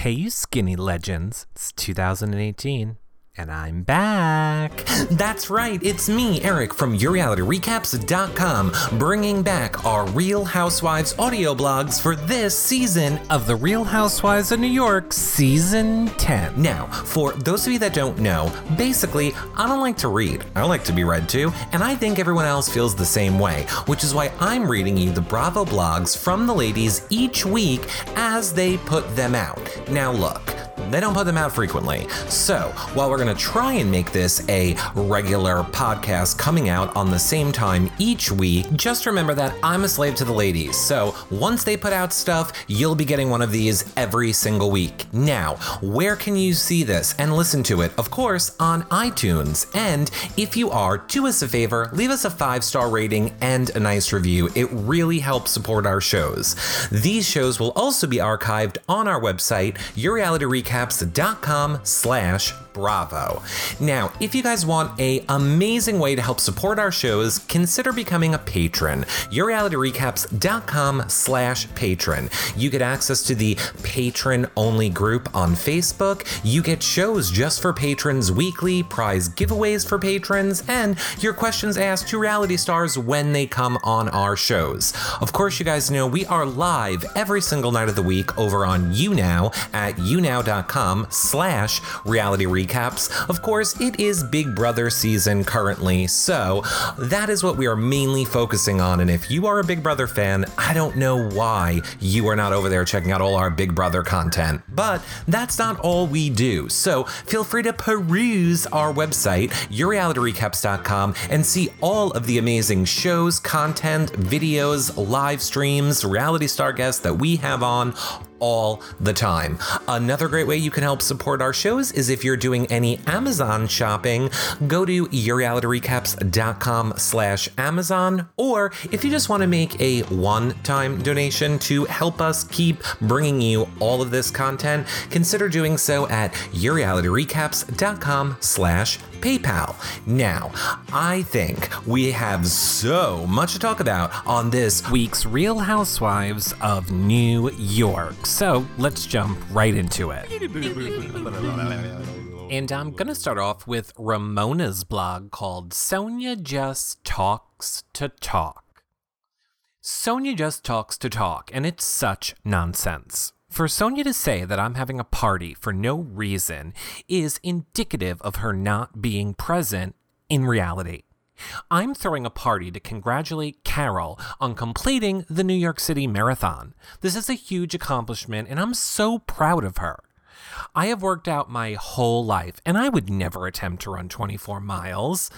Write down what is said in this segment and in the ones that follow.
Hey, you skinny legends. It's 2018. And I'm back. That's right, it's me, Eric from YourRealityRecaps.com, bringing back our Real Housewives audio blogs for this season Of The Real Housewives of New York, Season 10. Now, for those of you that don't know, basically, I don't like to read. I like to be read to, and I think everyone else feels the same way, which is why I'm reading you the Bravo blogs from the ladies each week as they put them out. Now, look. They don't put them out frequently. So, while we're going to try and make this a regular podcast coming out on the same time each week, just remember that I'm a slave to the ladies. So, once they put out stuff, you'll be getting one of these every single week. Now, where can you see this and listen to it? Of course, on iTunes. And if you are, do us a favor, leave us a five star rating and a nice review. It really helps support our shows. These shows will also be archived on our website, yourrealityrecaps.com slash bravo. Now, if you guys want a amazing way to help support our shows, consider becoming a patron. Yourrealityrecaps.com slash patron. You get access to the patron only group on Facebook. You get shows just for patrons weekly, prize giveaways for patrons, and your questions asked to reality stars when they come on our shows. Of course, you guys know we are live every single night of the week over on YouNow at younow.com slash reality recaps. Of course, it is Big Brother season currently, so that is what we are mainly focusing on. And if you are a Big Brother fan, I don't know why you are not over there checking out all our Big Brother content, but that's not all we do. So feel free to peruse our website, yourrealityrecaps.com, and see all of the amazing shows, content, videos, live streams, reality star guests that we have on all the time. Another great way you can help support our shows is if you're doing any Amazon shopping, go to yourrealityrecaps.com slash Amazon, or if you just want to make a one-time donation to help us keep bringing you all of this content, consider doing so at yourrealityrecaps.com slash PayPal. Now, I think we have so much to talk about on this Week's Real Housewives of New York. So let's jump right into it. And I'm going to start off with Ramona's blog called Sonja Just Talks to Talk. Sonja just talks to talk, and it's such nonsense. For Sonja to say that I'm having a party for no reason is indicative of her not being present in reality. I'm throwing a party to congratulate Carole on completing the New York City Marathon. This is a huge accomplishment, and I'm so proud of her. I have worked out my whole life, and I would never attempt to run 24 miles.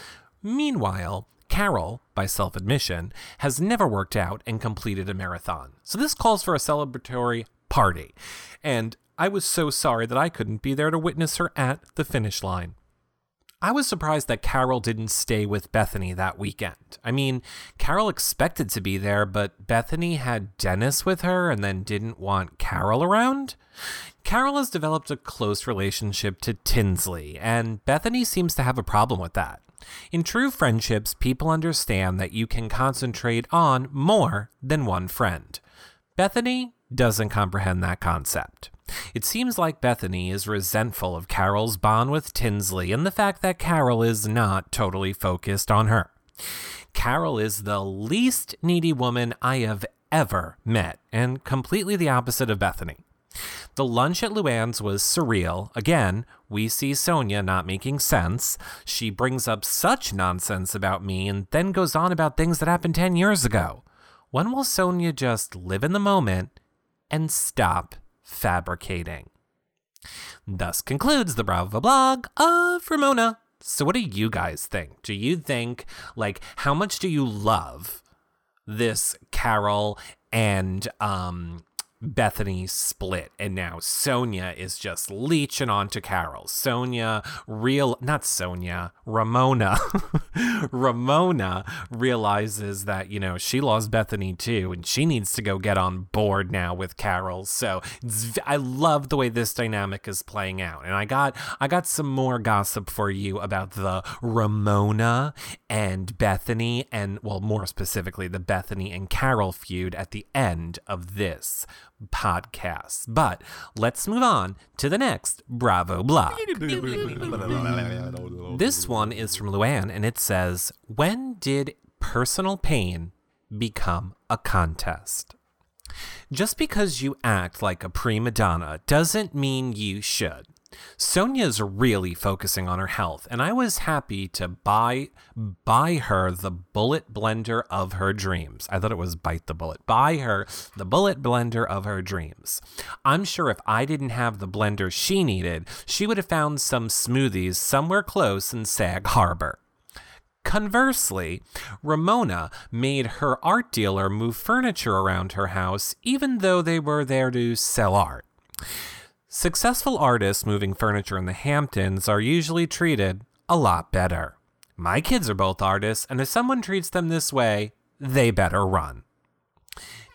Meanwhile, Carole, by self admission, has never worked out and completed a marathon. So this calls for a celebratory party. And I was so sorry that I couldn't be there to witness her at the finish line. I was surprised that Carole didn't stay with Bethenny that weekend. I mean, Carole expected to be there, but Bethenny had Dennis with her and then didn't want Carole around. Carole has developed a close relationship to Tinsley, and Bethenny seems to have a problem with that. In true friendships, people understand that you can concentrate on more than one friend. Bethenny doesn't comprehend that concept. It seems like Bethenny is resentful of Carole's bond with Tinsley and the fact that Carole is not totally focused on her. Carole is the least needy woman I have ever met, and completely the opposite of Bethenny. The lunch at Luann's was surreal. Again, we see Sonja not making sense. She brings up such nonsense about me and then goes on about things that happened 10 years ago. When will Sonja just live in the moment and stop fabricating? Thus concludes the Bravo blog of Ramona. So, what do you guys think? Do you think, like, how much do you love this Carole and um, Bethenny split, and now Sonja is just leeching onto Carole. Sonja, real, not Sonja, Ramona. Ramona realizes that, you know, she lost Bethenny too, and she needs to go get on board now with Carole. So I love the way this dynamic is playing out. And I got, I got some more gossip for you about the Ramona and Bethenny, and, well, more specifically, the Bethenny and Carole feud at the end of this podcasts. But let's move on to the next Bravo blog. this one is from Luann, and it says, When did personal pain become a contest? Just because you act like a prima donna doesn't mean you should. Sonja's really focusing on her health, and I was happy to buy buy her the bullet blender of her dreams. I thought it was bite the bullet. Buy her the bullet blender of her dreams. I'm sure if I didn't have the blender she needed, she would have found some smoothies somewhere close in Sag Harbor. Conversely, Ramona made her art dealer move furniture around her house even though they were there to sell art. Successful artists moving furniture in the Hamptons are usually treated a lot better. My kids are both artists, and if someone treats them this way, they better run.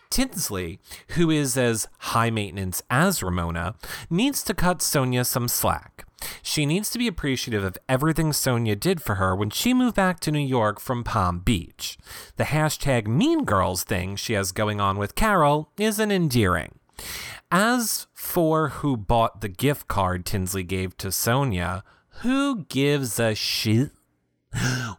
Tinsley, who is as high maintenance as Ramona, needs to cut Sonja some slack. She needs to be appreciative of everything Sonja did for her when she moved back to New York from Palm Beach. The hashtag Mean Girls thing she has going on with Carole isn't endearing. As for who bought the gift card Tinsley gave to Sonja, who gives a shit?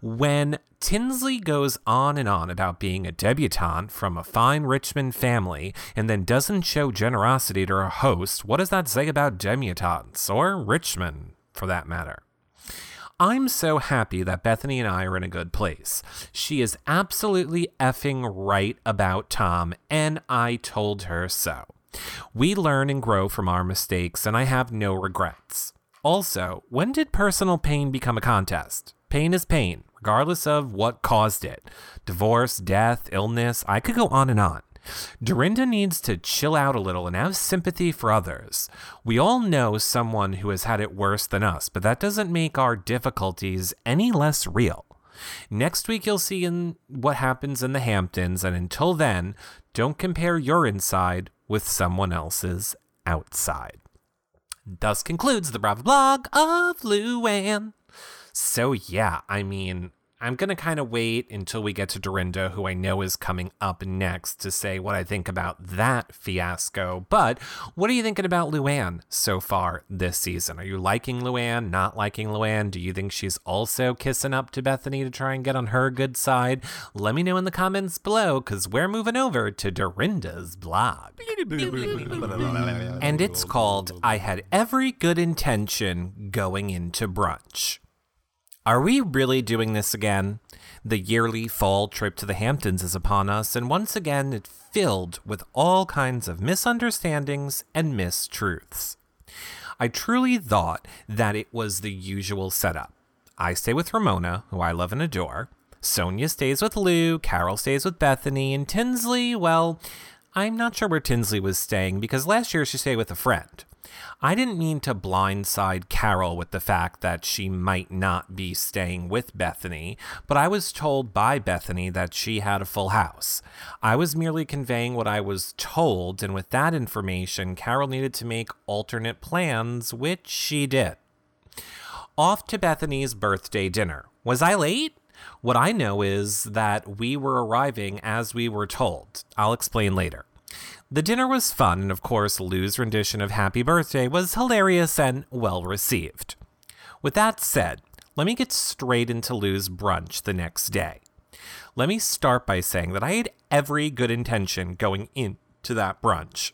When Tinsley goes on and on about being a debutante from a fine Richmond family and then doesn't show generosity to her host, what does that say about debutantes, or Richmond for that matter? I'm so happy that Bethenny and I are in a good place. She is absolutely effing right about Tom, and I told her so. We learn and grow from our mistakes, and I have no regrets. Also, when did personal pain become a contest? Pain is pain, regardless of what caused it divorce, death, illness. I could go on and on. Dorinda needs to chill out a little and have sympathy for others. We all know someone who has had it worse than us, but that doesn't make our difficulties any less real. Next week, you'll see in what happens in the Hamptons, and until then, don't compare your inside with someone else's outside. Thus concludes the Bravo blog of Luann. So, yeah, I mean, I'm going to kind of wait until we get to Dorinda, who I know is coming up next, to say what I think about that fiasco. But what are you thinking about Luann so far this season? Are you liking Luann, not liking Luann? Do you think she's also kissing up to Bethenny to try and get on her good side? Let me know in the comments below, because we're moving over to Dorinda's blog. and it's called I Had Every Good Intention Going Into Brunch. Are we really doing this again? The yearly fall trip to the Hamptons is upon us, and once again it's filled with all kinds of misunderstandings and mistruths. I truly thought that it was the usual setup. I stay with Ramona, who I love and adore. Sonja stays with Lou, Carole stays with Bethenny, and Tinsley, well, I'm not sure where Tinsley was staying because last year she stayed with a friend. I didn't mean to blindside Carole with the fact that she might not be staying with Bethenny, but I was told by Bethenny that she had a full house. I was merely conveying what I was told, and with that information, Carole needed to make alternate plans, which she did. Off to Bethenny's birthday dinner. Was I late? What I know is that we were arriving as we were told. I'll explain later. The dinner was fun, and of course, Lou's rendition of Happy Birthday was hilarious and well received. With that said, let me get straight into Lou's brunch the next day. Let me start by saying that I had every good intention going into that brunch.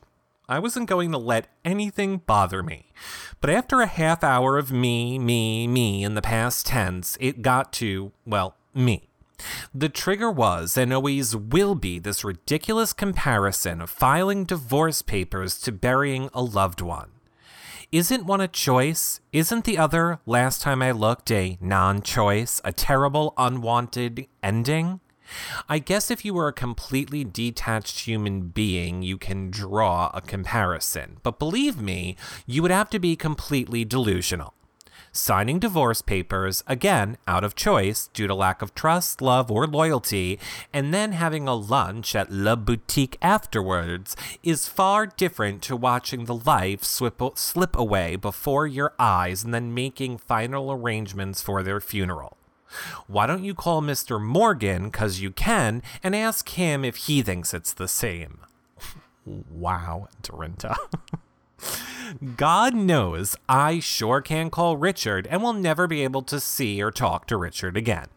I wasn't going to let anything bother me. But after a half hour of me, me, me in the past tense, it got to, well, me. The trigger was and always will be this ridiculous comparison of filing divorce papers to burying a loved one. Isn't one a choice? Isn't the other, last time I looked, a non choice, a terrible, unwanted ending? I guess if you were a completely detached human being, you can draw a comparison. But believe me, you would have to be completely delusional signing divorce papers, again, out of choice due to lack of trust, love, or loyalty, and then having a lunch at La Boutique afterwards is far different to watching the life slip, away before your eyes and then making final arrangements for their funeral. Why don't you call Mr. Morgan, because you can, and ask him if he thinks it's the same? Wow, Dorinda. God knows I sure can call Richard and will never be able to see or talk to Richard again.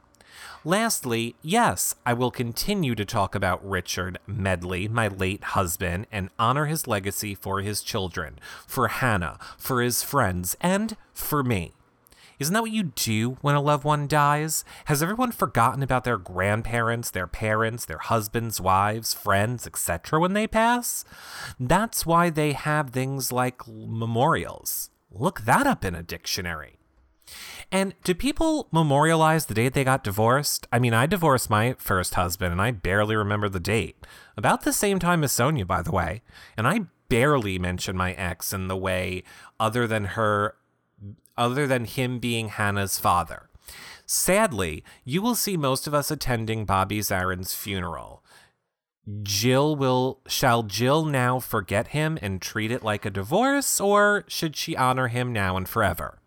Lastly, yes, I will continue to talk about Richard Medley, my late husband, and honor his legacy for his children, for Hannah, for his friends, and for me. Isn't that what you do when a loved one dies? Has everyone forgotten about their grandparents, their parents, their husbands, wives, friends, etc. when they pass? That's why they have things like memorials. Look that up in a dictionary. And do people memorialize the date they got divorced? I mean, I divorced my first husband and I barely remember the date. About the same time as Sonja, by the way. And I barely mention my ex in the way other than her other than him being Hannah's father. Sadly, you will see most of us attending Bobby Zarin's funeral. Jill will shall Jill now forget him and treat it like a divorce or should she honor him now and forever?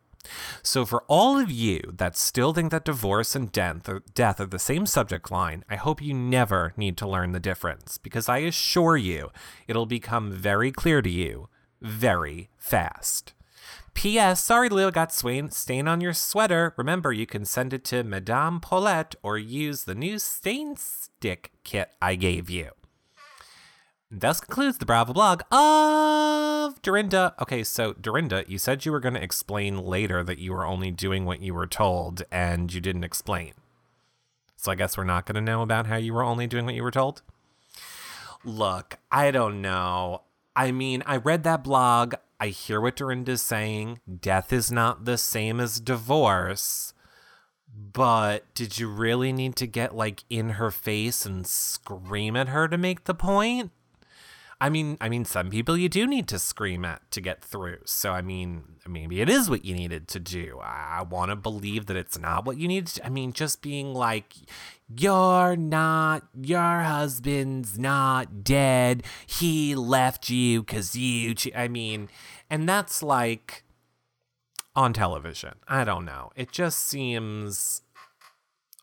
So for all of you that still think that divorce and death are, death are the same subject line, I hope you never need to learn the difference because I assure you it'll become very clear to you very fast. P.S. Sorry, Leo got swain, stain on your sweater. Remember, you can send it to Madame Paulette or use the new stain stick kit I gave you. Thus concludes the Bravo blog of Dorinda. Okay, so Dorinda, you said you were going to explain later that you were only doing what you were told, and you didn't explain. So I guess we're not going to know about how you were only doing what you were told? Look, I don't know. I mean, I read that blog. I hear what Dorinda's saying. Death is not the same as divorce. But did you really need to get like in her face and scream at her to make the point? I mean, I mean, some people you do need to scream at to get through. So, I mean, maybe it is what you needed to do. I want to believe that it's not what you needed to. I mean, just being like, you're not, your husband's not dead. He left you because you, I mean, and that's like on television. I don't know. It just seems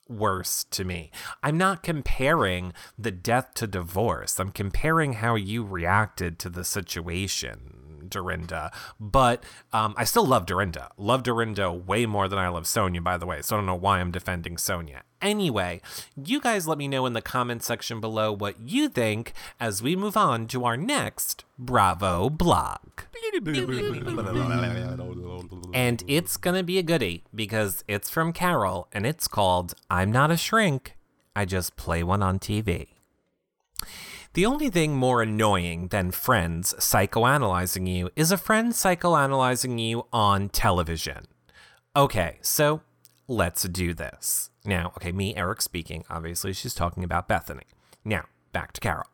worse to me. I'm not comparing the death to divorce. I'm comparing how you reacted to the situation, Dorinda. But um, I still love Dorinda. Love Dorinda way more than I love Sonja, by the way. So I don't know why I'm defending Sonja. Anyway, you guys let me know in the comment section below what you think as we move on to our next Bravo blog. And it's gonna be a goodie because it's from Carole and it's called I'm Not a Shrink, I Just Play One on TV. The only thing more annoying than friends psychoanalyzing you is a friend psychoanalyzing you on television. Okay, so let's do this. Now, okay, me, Eric speaking. Obviously, she's talking about Bethenny. Now, back to Carole.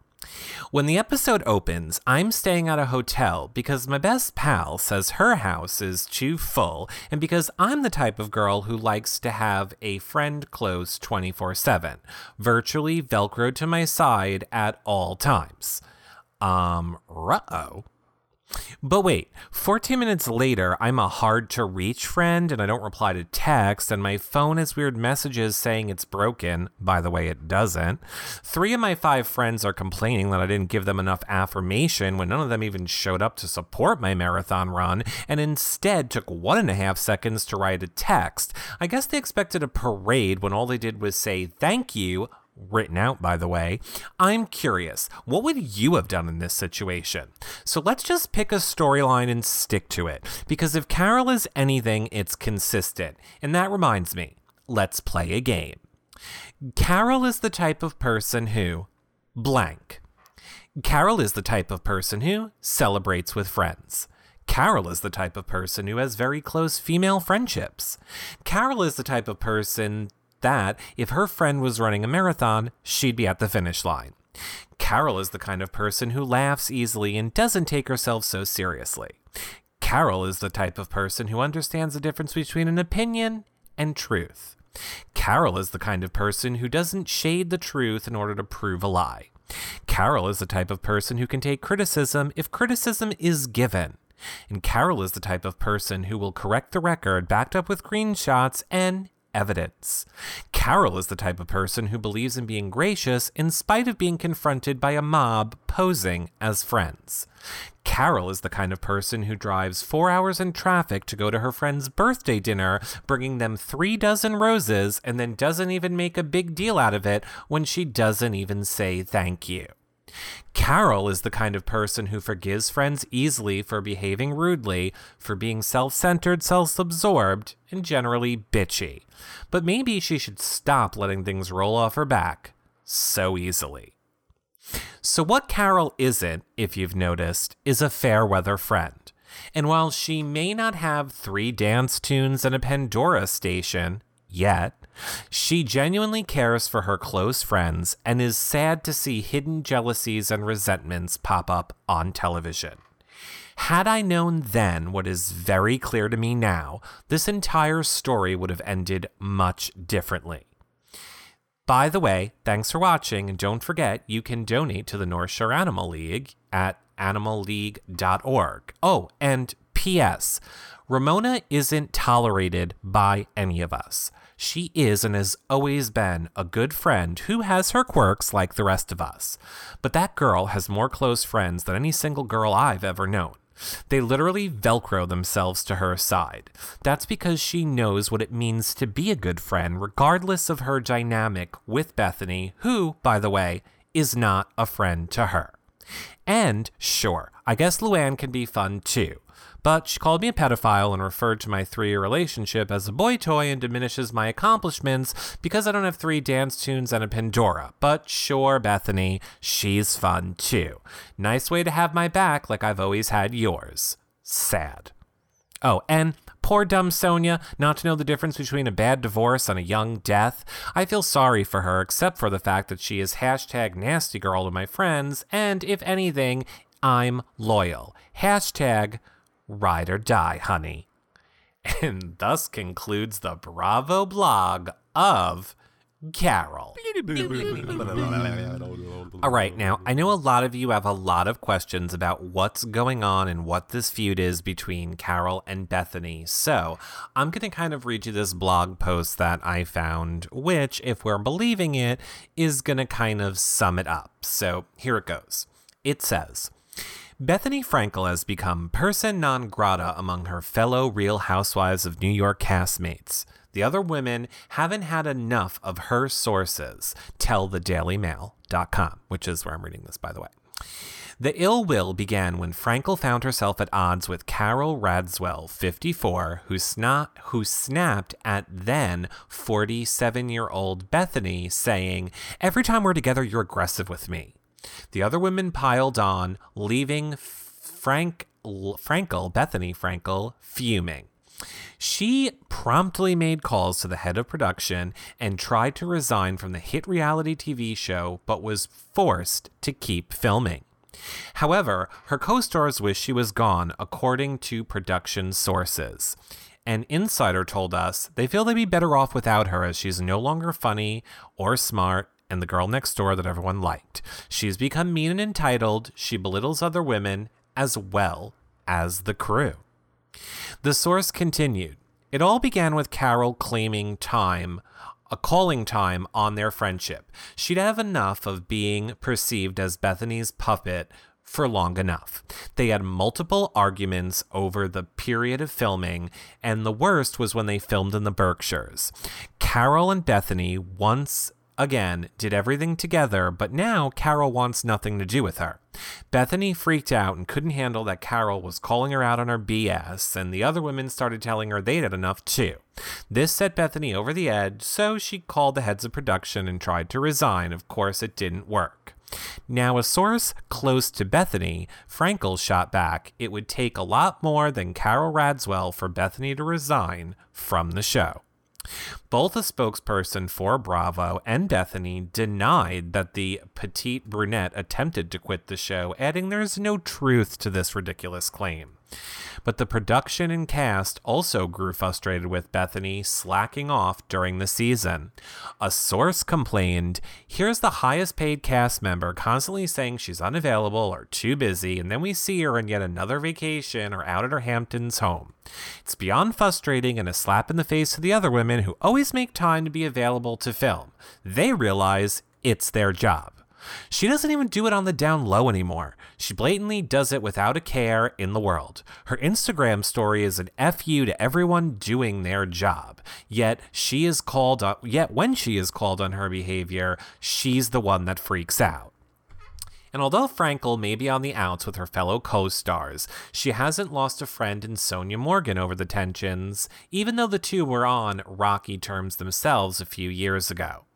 When the episode opens, I'm staying at a hotel because my best pal says her house is too full, and because I'm the type of girl who likes to have a friend close 24 7, virtually velcroed to my side at all times. Um, ruh oh. But wait, 14 minutes later, I'm a hard to reach friend and I don't reply to text, and my phone has weird messages saying it's broken. By the way, it doesn't. Three of my five friends are complaining that I didn't give them enough affirmation when none of them even showed up to support my marathon run and instead took one and a half seconds to write a text. I guess they expected a parade when all they did was say thank you written out, by the way. I'm curious, what would you have done in this situation? So let's just pick a storyline and stick to it. Because if Carole is anything, it's consistent. And that reminds me, let's play a game. Carole is the type of person who blank. Carole is the type of person who celebrates with friends. Carole is the type of person who has very close female friendships. Carole is the type of person that if her friend was running a marathon, she'd be at the finish line. Carole is the kind of person who laughs easily and doesn't take herself so seriously. Carole is the type of person who understands the difference between an opinion and truth. Carole is the kind of person who doesn't shade the truth in order to prove a lie. Carole is the type of person who can take criticism if criticism is given. And Carole is the type of person who will correct the record backed up with screenshots and evidence. Carole is the type of person who believes in being gracious in spite of being confronted by a mob posing as friends. Carole is the kind of person who drives four hours in traffic to go to her friend's birthday dinner, bringing them three dozen roses, and then doesn't even make a big deal out of it when she doesn't even say thank you. Carole is the kind of person who forgives friends easily for behaving rudely, for being self centered, self absorbed, and generally bitchy. But maybe she should stop letting things roll off her back so easily. So, what Carole isn't, if you've noticed, is a fair weather friend. And while she may not have three dance tunes and a Pandora station yet, she genuinely cares for her close friends and is sad to see hidden jealousies and resentments pop up on television. Had I known then what is very clear to me now, this entire story would have ended much differently. By the way, thanks for watching, and don't forget you can donate to the North Shore Animal League at animalleague.org. Oh, and P.S. Ramona isn't tolerated by any of us. She is and has always been a good friend who has her quirks like the rest of us. But that girl has more close friends than any single girl I've ever known. They literally Velcro themselves to her side. That's because she knows what it means to be a good friend, regardless of her dynamic with Bethenny, who, by the way, is not a friend to her. And sure, I guess Luann can be fun too. But she called me a pedophile and referred to my three year relationship as a boy toy and diminishes my accomplishments because I don't have three dance tunes and a Pandora. But sure, Bethenny, she's fun too. Nice way to have my back like I've always had yours. Sad. Oh, and poor dumb Sonja, not to know the difference between a bad divorce and a young death. I feel sorry for her, except for the fact that she is hashtag nasty girl to my friends, and if anything, I'm loyal. Hashtag ride or die, honey. And thus concludes the Bravo blog of Carole. All right, now I know a lot of you have a lot of questions about what's going on and what this feud is between Carole and Bethenny. So I'm going to kind of read you this blog post that I found, which, if we're believing it, is going to kind of sum it up. So here it goes. It says, Bethenny Frankel has become person non grata among her fellow Real Housewives of New York castmates. The other women haven't had enough of her sources, tell the dailymail.com, which is where I'm reading this, by the way. The ill will began when Frankel found herself at odds with Carole Radziwill, 54, who, sna- who snapped at then 47 year old Bethenny, saying, Every time we're together, you're aggressive with me. The other women piled on, leaving Frank Frankel, Bethenny Frankel, fuming. She promptly made calls to the head of production and tried to resign from the hit reality TV show, but was forced to keep filming. However, her co stars wish she was gone, according to production sources. An insider told us they feel they'd be better off without her as she's no longer funny or smart and the girl next door that everyone liked. She's become mean and entitled. She belittles other women as well as the crew. The source continued. It all began with Carole claiming time, a calling time on their friendship. She'd have enough of being perceived as Bethenny's puppet for long enough. They had multiple arguments over the period of filming, and the worst was when they filmed in the Berkshires. Carole and Bethenny once again did everything together, but now Carole wants nothing to do with her. Bethenny freaked out and couldn't handle that Carole was calling her out on her BS, and the other women started telling her they'd had enough too. This set Bethenny over the edge, so she called the heads of production and tried to resign. Of course, it didn't work. Now, a source close to Bethenny, Frankel shot back, it would take a lot more than Carole Radziwill for Bethenny to resign from the show. Both a spokesperson for Bravo and Bethenny denied that the petite brunette attempted to quit the show, adding there's no truth to this ridiculous claim. But the production and cast also grew frustrated with Bethenny slacking off during the season. A source complained Here's the highest paid cast member constantly saying she's unavailable or too busy, and then we see her in yet another vacation or out at her Hamptons home. It's beyond frustrating and a slap in the face to the other women who always make time to be available to film. They realize it's their job. She doesn't even do it on the down low anymore. She blatantly does it without a care in the world. Her Instagram story is an FU to everyone doing their job. Yet she is called on, yet when she is called on her behavior, she's the one that freaks out. And although Frankel may be on the outs with her fellow co stars, she hasn't lost a friend in Sonja Morgan over the tensions, even though the two were on rocky terms themselves a few years ago.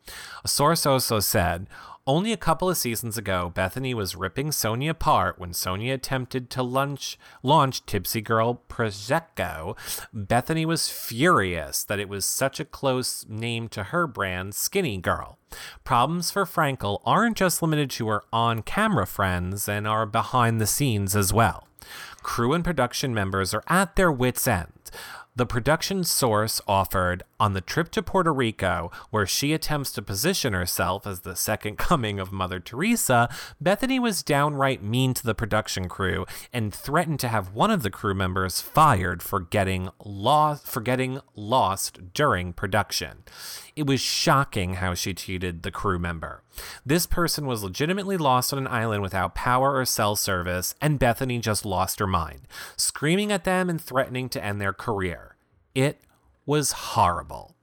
A source also said, only a couple of seasons ago, Bethenny was ripping Sonja apart when Sonja attempted to lunch, launch Tipsy Girl Prosecco. Bethenny was furious that it was such a close name to her brand, Skinny Girl. Problems for Frankel aren't just limited to her on camera friends and are behind the scenes as well. Crew and production members are at their wits' end. The production source offered on the trip to Puerto Rico, where she attempts to position herself as the second coming of Mother Teresa, Bethenny was downright mean to the production crew and threatened to have one of the crew members fired for getting lost for getting lost during production. It was shocking how she treated the crew member. This person was legitimately lost on an island without power or cell service, and Bethenny just lost her mind, screaming at them and threatening to end their career. It was horrible.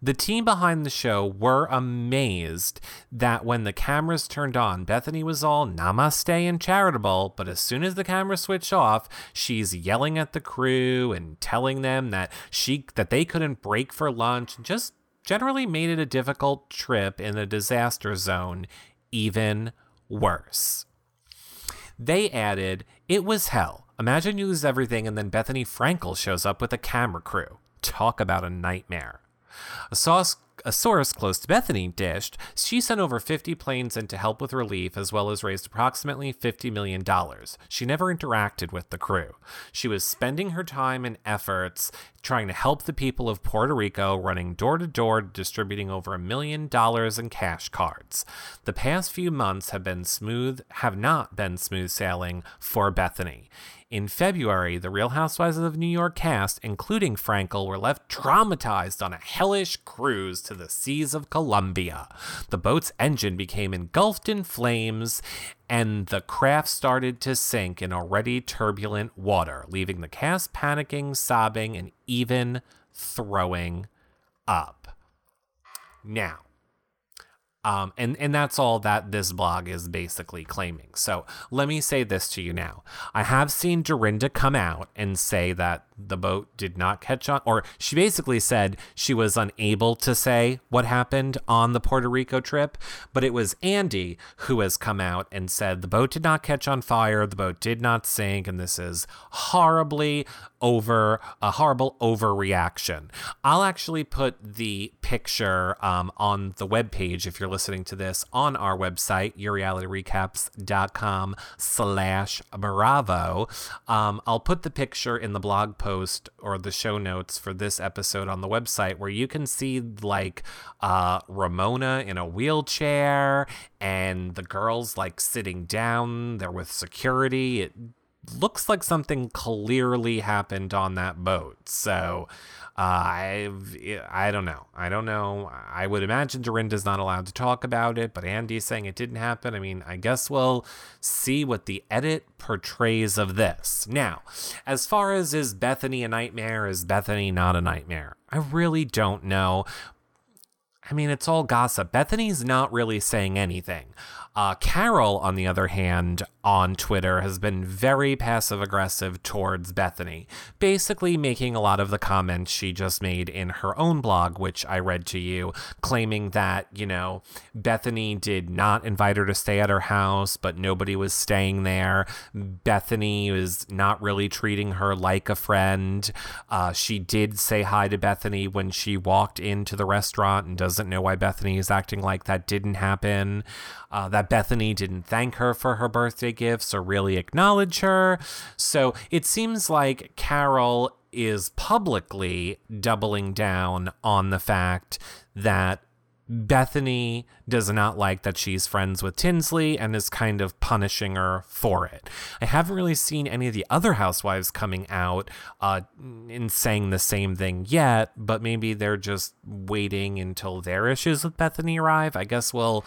The team behind the show were amazed that when the cameras turned on, Bethenny was all namaste and charitable, but as soon as the camera switched off, she's yelling at the crew and telling them that she that they couldn't break for lunch, just generally made it a difficult trip in a disaster zone even worse. They added, It was hell. Imagine you lose everything and then Bethenny Frankel shows up with a camera crew. Talk about a nightmare. A sauce a source close to Bethenny dished, she sent over 50 planes in to help with relief as well as raised approximately $50 million. She never interacted with the crew. She was spending her time and efforts trying to help the people of Puerto Rico, running door to door, distributing over a million dollars in cash cards. The past few months have been smooth, have not been smooth sailing for Bethenny. In February, the Real Housewives of New York cast, including Frankel, were left traumatized on a hellish cruise to the seas of Colombia. The boat's engine became engulfed in flames, and the craft started to sink in already turbulent water, leaving the cast panicking, sobbing, and even throwing up. Now, um, and, and that's all that this blog is basically claiming. So let me say this to you now. I have seen Dorinda come out and say that the boat did not catch on, or she basically said she was unable to say what happened on the Puerto Rico trip. But it was Andy who has come out and said the boat did not catch on fire, the boat did not sink, and this is horribly over a horrible overreaction. I'll actually put the picture um, on the webpage if you're listening to this on our website, yourrealityrecaps.com slash bravo. Um, I'll put the picture in the blog post or the show notes for this episode on the website where you can see like uh, Ramona in a wheelchair and the girls like sitting down there with security. It looks like something clearly happened on that boat. So uh, I I don't know. I don't know. I would imagine Dorinda's not allowed to talk about it, but Andy's saying it didn't happen. I mean, I guess we'll see what the edit portrays of this. Now, as far as is Bethenny a nightmare, is Bethenny not a nightmare? I really don't know. I mean, it's all gossip. Bethenny's not really saying anything. Uh, Carole, on the other hand, on Twitter has been very passive aggressive towards Bethenny, basically making a lot of the comments she just made in her own blog, which I read to you, claiming that, you know, Bethenny did not invite her to stay at her house, but nobody was staying there. Bethenny was not really treating her like a friend. Uh, she did say hi to Bethenny when she walked into the restaurant and doesn't know why Bethenny is acting like that didn't happen. Uh, that that Bethenny didn't thank her for her birthday gifts or really acknowledge her. So it seems like Carole is publicly doubling down on the fact that Bethenny does not like that she's friends with Tinsley and is kind of punishing her for it. I haven't really seen any of the other housewives coming out uh, in saying the same thing yet, but maybe they're just waiting until their issues with Bethenny arrive. I guess we'll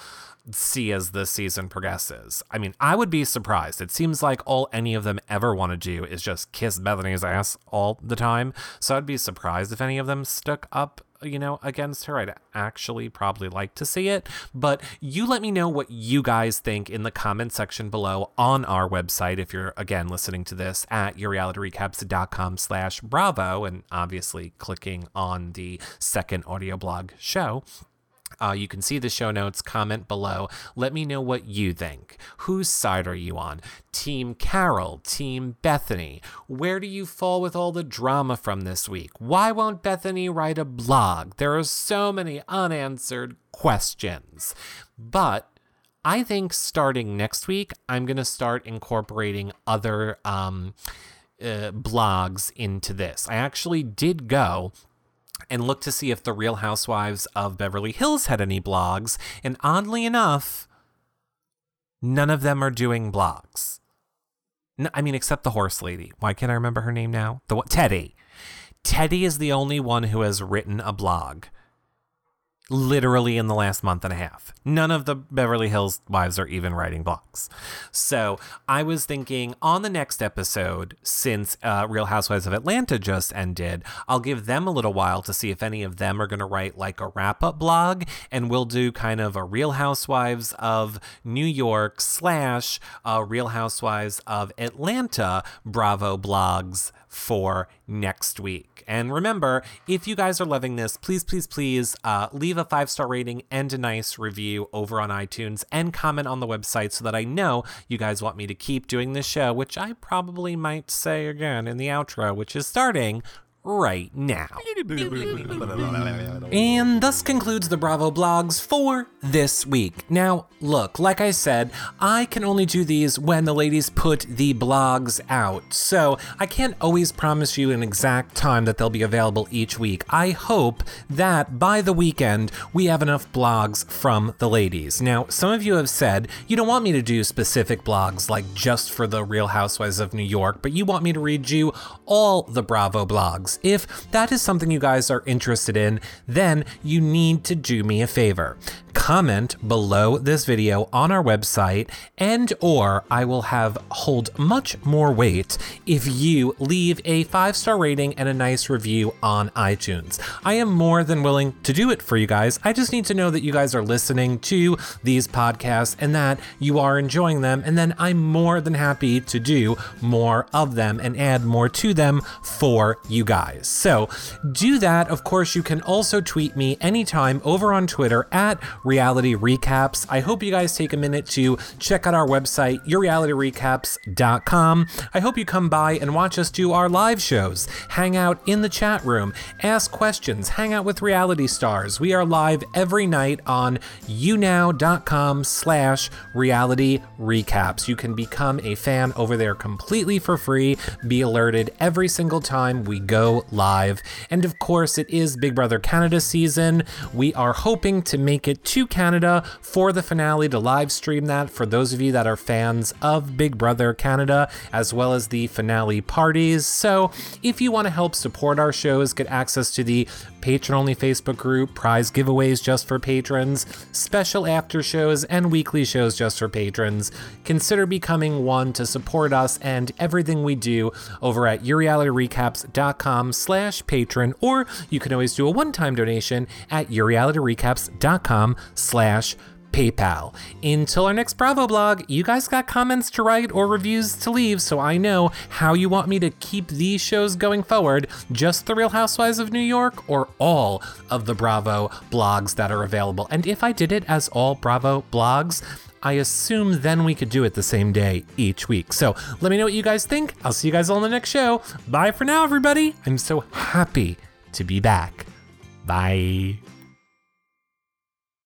see as the season progresses. I mean, I would be surprised. It seems like all any of them ever want to do is just kiss Bethenny's ass all the time. So I'd be surprised if any of them stuck up you know, against her. I'd actually probably like to see it. But you let me know what you guys think in the comment section below on our website if you're again listening to this at yourrealityrecaps.com slash bravo and obviously clicking on the second audio blog show. Uh, you can see the show notes, comment below. Let me know what you think. Whose side are you on? Team Carole, Team Bethenny? Where do you fall with all the drama from this week? Why won't Bethenny write a blog? There are so many unanswered questions. But I think starting next week, I'm going to start incorporating other um, uh, blogs into this. I actually did go and look to see if the Real Housewives of Beverly Hills had any blogs. And oddly enough, none of them are doing blogs. No, I mean, except the horse lady. Why can't I remember her name now? The Teddi. Teddi is the only one who has written a blog literally in the last month and a half. None of the Beverly Hills wives are even writing blogs. So I was thinking on the next episode, since uh, Real Housewives of Atlanta just ended, I'll give them a little while to see if any of them are going to write like a wrap up blog, and we'll do kind of a Real Housewives of New York slash uh, Real Housewives of Atlanta Bravo blogs for next week. And remember, if you guys are loving this, please, please, please uh, leave a five star rating and a nice review over on iTunes and comment on the website so that I know you guys want me to keep doing this show, which I probably might say again in the outro, which is starting right now. and thus concludes the Bravo blogs for this week. Now, look, like I said, I can only do these when the ladies put the blogs out, so I can't always promise you an exact time that they'll be available each week. I hope that by the weekend we have enough blogs from the ladies. Now, some of you have said you don't want me to do specific blogs like just for the Real Housewives of New York, but you want me to read you all the Bravo blogs. If that is something you guys are interested in, then you need to do me a favor comment below this video on our website and or I will have hold much more weight if you leave a five-star rating and a nice review on iTunes. I am more than willing to do it for you guys. I just need to know that you guys are listening to these podcasts and that you are enjoying them and then I'm more than happy to do more of them and add more to them for you guys. So, do that. Of course, you can also tweet me anytime over on Twitter at reality recaps. I hope you guys take a minute to check out our website, yourrealityrecaps.com. I hope you come by and watch us do our live shows, hang out in the chat room, ask questions, hang out with reality stars. We are live every night on younow.com slash reality recaps. You can become a fan over there completely for free, be alerted every single time we go live. And of course, it is Big Brother Canada season. We are hoping to make it to Canada for the finale to live stream that for those of you that are fans of Big Brother Canada, as well as the finale parties. So, if you want to help support our shows, get access to the patron only Facebook group, prize giveaways just for patrons, special after shows, and weekly shows just for patrons, consider becoming one to support us and everything we do over at yourrealityrecaps.com slash patron, or you can always do a one-time donation at yourrealityrecaps.com slash PayPal. Until our next Bravo blog, you guys got comments to write or reviews to leave, so I know how you want me to keep these shows going forward. Just The Real Housewives of New York or all of the Bravo blogs that are available. And if I did it as all Bravo blogs, I assume then we could do it the same day each week. So let me know what you guys think. I'll see you guys all in the next show. Bye for now, everybody. I'm so happy to be back. Bye.